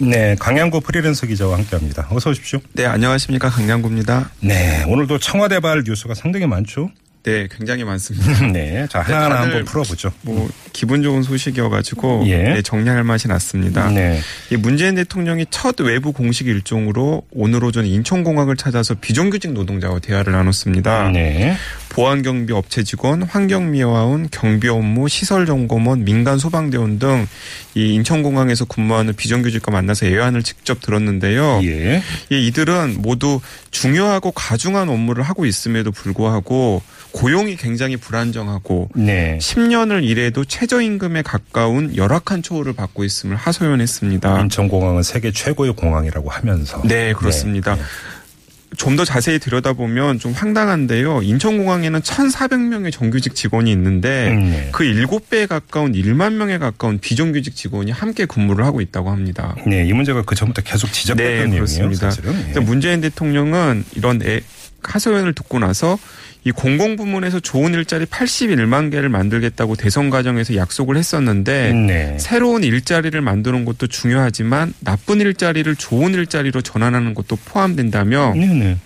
네, 강양구 프리랜서 기자와 함께합니다. 어서 오십시오. 네, 안녕하십니까. 강양구입니다. 네, 오늘도 청와대 발 뉴스가 상당히 많죠. 네, 굉장히 많습니다. 네, 자 하나하나 다들 한번 풀어보죠. 뭐 기분 좋은 소식이어가지고 예. 네, 정리할 맛이 났습니다. 네, 이 문재인 대통령이 첫 외부 공식 일정으로 오늘 오전 인천공항을 찾아서 비정규직 노동자와 대화를 나눴습니다. 네, 보안경비 업체 직원, 환경미화원, 경비 업무, 시설 점검원, 민간 소방대원 등 이 인천공항에서 근무하는 비정규직과 만나서 애환을 직접 들었는데요. 예, 이 이들은 모두 중요하고 가중한 업무를 하고 있음에도 불구하고 고용이 굉장히 불안정하고 네. 10년을 일해도 최저임금에 가까운 열악한 처우를 받고 있음을 하소연했습니다. 인천공항은 세계 최고의 공항이라고 하면서. 네, 그렇습니다. 네, 좀 더 자세히 들여다보면 좀 황당한데요. 인천공항에는 1,400명의 정규직 직원이 있는데 음, 네. 그 7배에 가까운 1만 명에 가까운 비정규직 직원이 함께 근무를 하고 있다고 합니다. 네, 이 문제가 그 전부터 계속 지적됐던 네, 내용이에요. 그렇습니다. 사실은. 예. 그래서 문재인 대통령은 이런 애- 하소연을 듣고 나서 이 공공부문에서 좋은 일자리 81만 개를 만들겠다고 대선 과정에서 약속을 했었는데 네. 새로운 일자리를 만드는 것도 중요하지만 나쁜 일자리를 좋은 일자리로 전환하는 것도 포함된다며 네, 네. 네.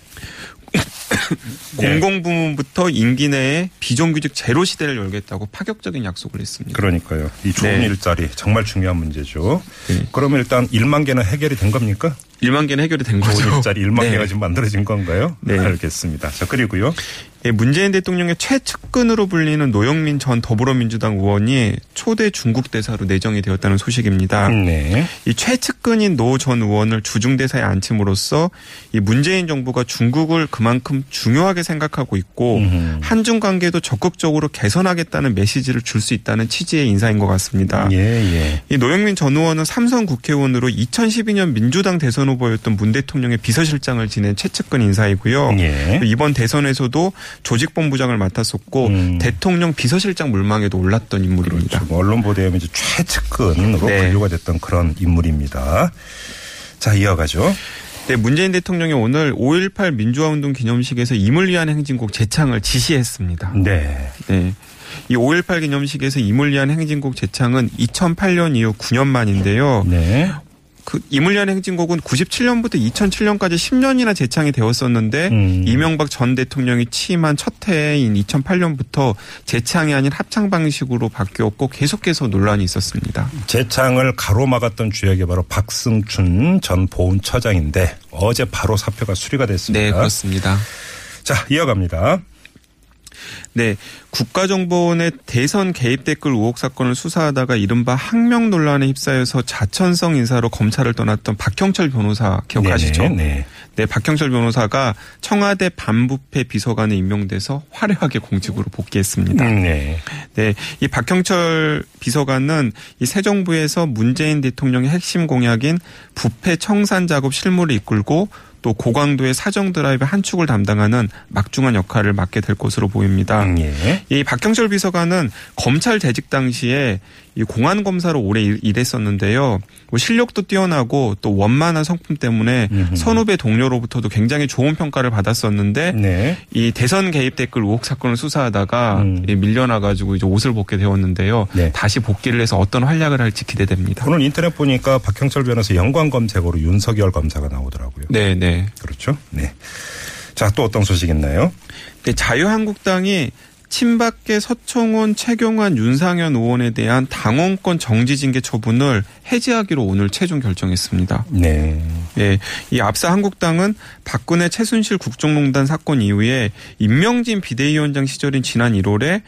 공공부문부터 임기 내에 비정규직 제로 시대를 열겠다고 파격적인 약속을 했습니다. 그러니까요. 이 좋은 네. 일자리 정말 중요한 문제죠. 네. 그러면 일단 1만 개는 해결이 된 겁니까? 1만 개는 해결이 된 거죠. 좋은 일자리 1만 네. 개가 지금 만들어진 건가요? 네. 알겠습니다. 자, 그리고요. 예, 문재인 대통령의 최측근으로 불리는 노영민 전 더불어민주당 의원이 초대 중국 대사로 내정이 되었다는 소식입니다. 네. 이 최측근인 노 전 의원을 주중 대사에 앉힘으로써 이 문재인 정부가 중국을 그만큼 중요하게 생각하고 있고 음흠. 한중 관계도 적극적으로 개선하겠다는 메시지를 줄 수 있다는 취지의 인사인 것 같습니다. 예, 예. 이 노영민 전 의원은 삼선 국회의원으로 2012년 민주당 대선 후보였던 문 대통령의 비서실장을 지낸 최측근 인사이고요. 예. 이번 대선에서도 조직본부장을 맡았었고 음. 대통령 비서실장 물망에도 올랐던 인물입니다. 지금 언론 보도에 이제 최측근으로 네. 분류가 됐던 그런 인물입니다. 자, 이어가죠. 네, 문재인 대통령이 오늘 5.18 민주화운동 기념식에서 임을 위한 행진곡 재창을 지시했습니다. 네. 네. 이 5.18 기념식에서 임을 위한 행진곡 재창은 2008년 이후 9년 만인데요. 네. 그 위한 행진곡은 97년부터 2007년까지 10년이나 재창이 되었었는데 음. 이명박 전 대통령이 취임한 첫 해인 2008년부터 재창이 아닌 합창 방식으로 바뀌었고 계속해서 논란이 있었습니다. 재창을 가로막았던 주역이 바로 박승춘 전 보훈처장인데 어제 바로 사표가 수리가 됐습니다. 네, 그렇습니다. 자, 이어갑니다. 네, 국가정보원의 대선 개입 댓글 의혹 사건을 수사하다가 이른바 항명 논란에 휩싸여서 자천성 인사로 검찰을 떠났던 박형철 변호사 기억하시죠? 네네, 네. 네, 박형철 변호사가 청와대 반부패 비서관에 임명돼서 화려하게 공직으로 복귀했습니다. 음, 네. 네, 이 박형철 비서관은 이 새 정부에서 문재인 대통령의 핵심 공약인 부패 청산 작업 실무를 이끌고 또 고강도의 사정 드라이브 한 축을 담당하는 막중한 역할을 맡게 될 것으로 보입니다. 음, 예. 이 박형철 비서관은 검찰 재직 당시에 이 공안 검사로 오래 일- 일했었는데요. 뭐 실력도 뛰어나고 또 원만한 성품 때문에 음흠. 선후배 동료로부터도 굉장히 좋은 평가를 받았었는데 네. 이 대선 개입 댓글 의혹 사건을 수사하다가 음. 이 밀려나 가지고 이제 옷을 벗게 되었는데요. 네. 다시 복귀를 해서 어떤 활약을 할지 기대됩니다. 오늘 인터넷 보니까 박형철 변호사 연관 검색어로 윤석열 검사가 나오더라고요. 네, 네. 그렇죠? 네. 자, 또 어떤 소식 있나요? 네, 자유한국당이 친박계 서청원, 최경환, 윤상현 의원에 대한 당원권 정지 징계 처분을 해제하기로 오늘 최종 결정했습니다. 네. 예, 이 앞서 한국당은 박근혜 최순실 국정농단 사건 이후에 임명진 비대위원장 시절인 지난 1월에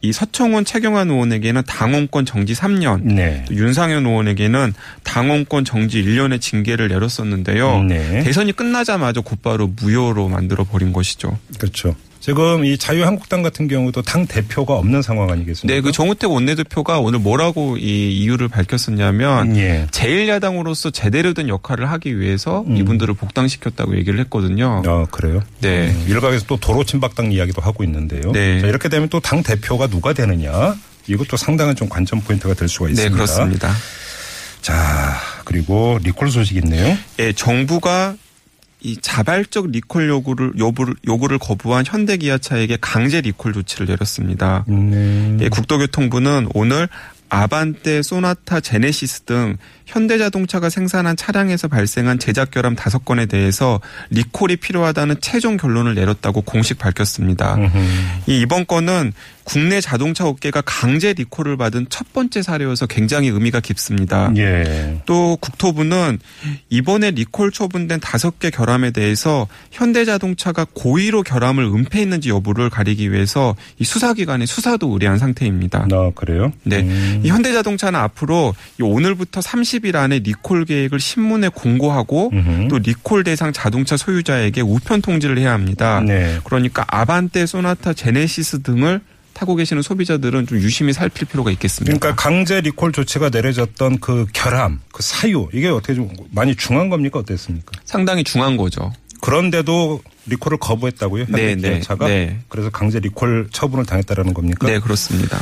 이 서청원 최경환 의원에게는 당원권 정지 3년, 네. 또 윤상현 의원에게는 당원권 정지 1년의 징계를 내렸었는데요. 네. 대선이 끝나자마자 곧바로 무효로 만들어 버린 것이죠. 그렇죠. 지금 이 자유한국당 같은 경우도 당 대표가 없는 상황 아니겠습니까? 네, 그 정우택 원내대표가 오늘 뭐라고 이 이유를 밝혔었냐면 예. 제1야당으로서 제대로 된 역할을 하기 위해서 음. 이분들을 복당시켰다고 얘기를 했거든요. 아, 그래요? 네. 음, 일각에서 또 도로 침박당 이야기도 하고 있는데요. 네. 자, 이렇게 되면 또 당 대표가 누가 되느냐? 이것도 상당한 좀 관전 포인트가 될 수가 있습니다. 네, 그렇습니다. 자, 그리고 리콜 소식 있네요. 예, 정부가 이 자발적 리콜 요구를 요구를, 요구를 거부한 현대기아차에게 강제 리콜 조치를 내렸습니다. 음. 예, 국토교통부는 오늘 아반떼, 소나타, 제네시스 등 현대자동차가 생산한 차량에서 발생한 제작 결함 다섯 건에 대해서 리콜이 필요하다는 최종 결론을 내렸다고 공식 밝혔습니다. 이 이번 건은 국내 자동차 업계가 강제 리콜을 받은 첫 번째 사례여서 굉장히 의미가 깊습니다. 예. 또 국토부는 이번에 리콜 처분된 다섯 개 결함에 대해서 현대자동차가 고의로 결함을 은폐했는지 여부를 가리기 위해서 이 수사기관의 수사도 의뢰한 상태입니다. 아 그래요? 네. 음. 이 현대자동차는 앞으로 이 오늘부터 30일 안에 리콜 계획을 신문에 공고하고 음흠. 또 리콜 대상 자동차 소유자에게 우편 통지를 해야 합니다. 네. 그러니까 아반떼, 소나타, 제네시스 등을 타고 계시는 소비자들은 좀 유심히 살필 필요가 있겠습니다. 그러니까 강제 리콜 조치가 내려졌던 그 결함, 그 사유 이게 어떻게 좀 많이 중한 겁니까 어땠습니까? 상당히 중한 거죠. 그런데도 리콜을 거부했다고요? 네, 현대기아차가 네, 네. 그래서 강제 리콜 처분을 당했다라는 겁니까? 네, 그렇습니다.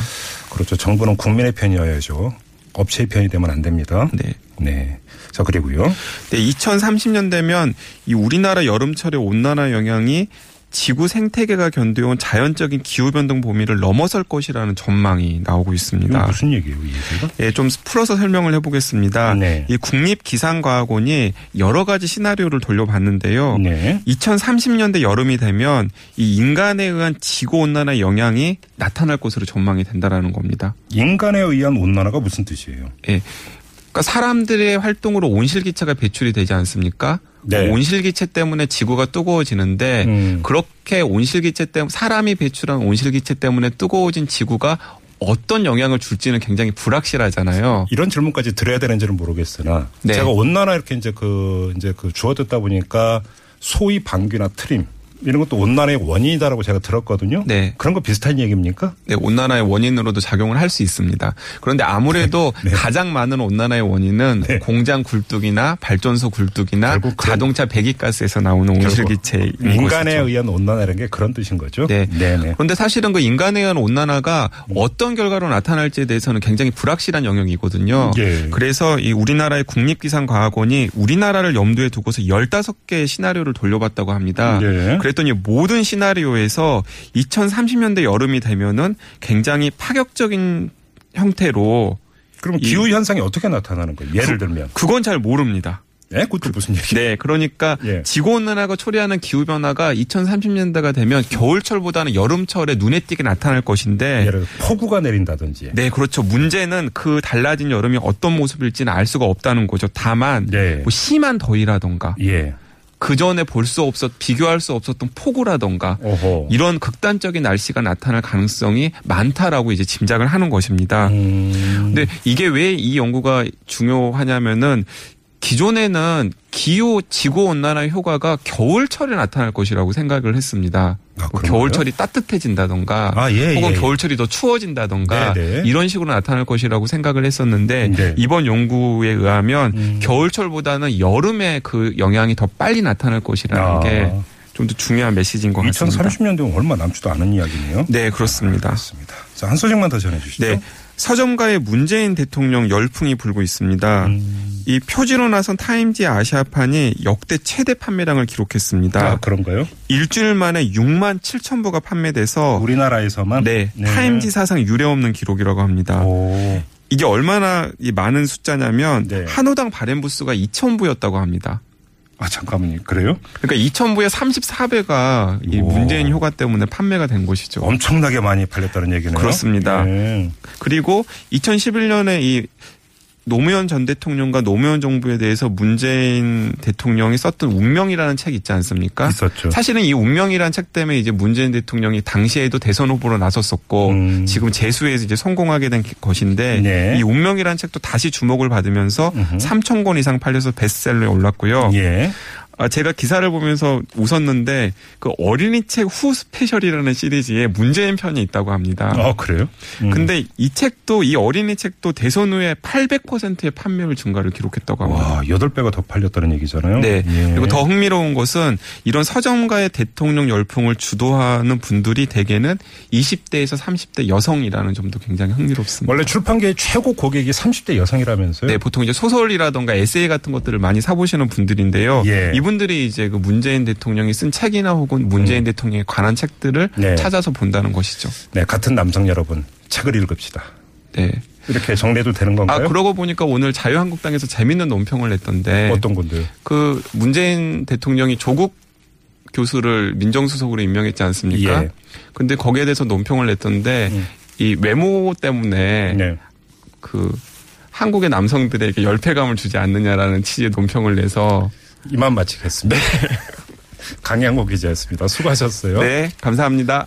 그렇죠. 정부는 국민의 편이어야죠. 업체의 편이 되면 안 됩니다. 네. 네. 자 그리고요. 네, 2030년 되면 이 우리나라 여름철의 온난화 영향이 지구 생태계가 견뎌온 자연적인 기후변동 범위를 넘어설 것이라는 전망이 나오고 있습니다. 무슨 얘기예요, 이 얘기가? 예, 좀 풀어서 설명을 해보겠습니다. 네. 이 국립기상과학원이 여러 가지 시나리오를 돌려봤는데요. 네. 2030년대 여름이 되면 이 인간에 의한 지구 온난화 영향이 나타날 것으로 전망이 된다라는 겁니다. 인간에 의한 온난화가 무슨 뜻이에요? 예. 그러니까 사람들의 활동으로 온실기체가 배출이 되지 않습니까? 네. 온실기체 때문에 지구가 뜨거워지는데 음. 그렇게 온실기체 때문에 사람이 배출한 온실기체 때문에 뜨거워진 지구가 어떤 영향을 줄지는 굉장히 불확실하잖아요. 이런 질문까지 드려야 되는지는 모르겠으나 네. 제가 온난화 이렇게 이제 그 이제 그 주워 듣다 보니까 소위 방귀나 트림 이런 것도 온난화의 원인이다라고 제가 들었거든요. 네. 그런 거 비슷한 얘기입니까? 네, 온난화의 원인으로도 작용을 할 수 있습니다. 그런데 아무래도 네. 가장 많은 온난화의 원인은 네. 공장 굴뚝이나 발전소 굴뚝이나 자동차 배기가스에서 나오는 온실기체인 인간에 것이죠. 의한 온난화라는 게 그런 뜻인 거죠. 네. 네네. 그런데 사실은 그 인간에 의한 온난화가 어떤 결과로 나타날지에 대해서는 굉장히 불확실한 영역이거든요. 예. 그래서 이 우리나라의 국립기상과학원이 우리나라를 염두에 두고서 15개의 시나리오를 돌려봤다고 합니다. 예. 그랬더니 모든 시나리오에서 2030년대 여름이 되면은 굉장히 파격적인 형태로 그럼 이- 기후 현상이 어떻게 나타나는 거예요? 예를 들면, 그건 잘 모릅니다. 네, 그것도 무슨 얘기? 네, 그러니까 예. 지구 온난화가 초래하는 기후 변화가 2030년대가 되면 겨울철보다는 여름철에 눈에 띄게 나타날 것인데 예를 들어 폭우가 내린다든지. 네, 그렇죠. 문제는 그 달라진 여름이 어떤 모습일지는 알 수가 없다는 거죠. 다만 네. 뭐 심한 더위라던가 예. 그 전에 볼 수 없었 비교할 수 없었던 폭우라던가 오호. 이런 극단적인 날씨가 나타날 가능성이 많다라고 이제 짐작을 하는 것입니다. 음. 근데 이게 왜 이 연구가 중요하냐면은 기존에는 기후 지구 온난화 효과가 겨울철에 나타날 것이라고 생각을 했습니다. 아, 뭐? 겨울철이 따뜻해진다던가 아, 예, 혹은 예. 겨울철이 더 추워진다던가 네, 네. 이런 식으로 나타날 것이라고 생각을 했었는데 네. 이번 연구에 의하면 음. 겨울철보다는 여름에 그 영향이 더 빨리 나타날 것이라는 아. 게 좀 더 중요한 메시지인 것 같습니다. 2030년도면 얼마 남지도 않은 이야기네요. 네, 그렇습니다. 맞습니다. 자, 한 소식만 더 전해 주시죠. 네. 서점가의 문재인 대통령 열풍이 불고 있습니다. 음. 이 표지로 나선 타임지 아시아판이 역대 최대 판매량을 기록했습니다. 아, 그런가요? 일주일 만에 6만 7천 부가 판매돼서 우리나라에서만 네, 타임지 사상 유례 없는 기록이라고 합니다. 오. 이게 얼마나 이 많은 숫자냐면 네. 한 호당 발행 부 수가 2천 부였다고 합니다. 아, 잠깐만요. 그래요? 그러니까 2천 부의 34배가 이 오. 문재인 효과 때문에 판매가 된 것이죠. 엄청나게 많이 팔렸다는 얘기네요. 그렇습니다. 네. 그리고 2011년에 이 노무현 전 대통령과 노무현 정부에 대해서 문재인 대통령이 썼던 운명이라는 책 있지 않습니까? 있었죠. 사실은 이 운명이라는 책 때문에 이제 문재인 대통령이 당시에도 대선 후보로 나섰었고 음. 지금 재수에서 이제 성공하게 된 것인데 네. 이 운명이라는 책도 다시 주목을 받으면서 음흠. 3천 권 이상 팔려서 베스트셀러에 올랐고요. 예. 아, 제가 기사를 보면서 웃었는데 그 어린이 책 Who Special이라는 시리즈에 문재인 편이 있다고 합니다. 아 그래요? 음. 근데 이 책도 이 어린이 책도 대선 후에 800%의 판매율 증가를 기록했다고 합니다. 와 여덟 배가 더 팔렸다는 얘기잖아요. 네. 예. 그리고 더 흥미로운 것은 이런 서점가의 대통령 열풍을 주도하는 분들이 대개는 20대에서 30대 여성이라는 점도 굉장히 흥미롭습니다. 원래 출판계의 최고 고객이 30대 여성이라면서요? 네, 보통 이제 소설이라던가 에세이 같은 것들을 많이 사보시는 분들인데요. 예. 이분들이 이제 그 문재인 대통령이 쓴 책이나 혹은 문재인 대통령에 관한 책들을 음. 네. 찾아서 본다는 것이죠. 네, 같은 남성 여러분 책을 읽읍시다. 네. 이렇게 정리해도 되는 아, 건가요? 그러고 보니까 오늘 자유한국당에서 재밌는 논평을 냈던데. 어떤 건데요? 그 문재인 대통령이 조국 교수를 민정수석으로 임명했지 않습니까? 예. 근데 거기에 대해서 논평을 냈던데 음. 이 외모 때문에 네. 그 한국의 남성들에게 열패감을 주지 않느냐라는 취지의 논평을 내서 이만 마치겠습니다. 강양호 기자였습니다. 수고하셨어요. 네, 감사합니다.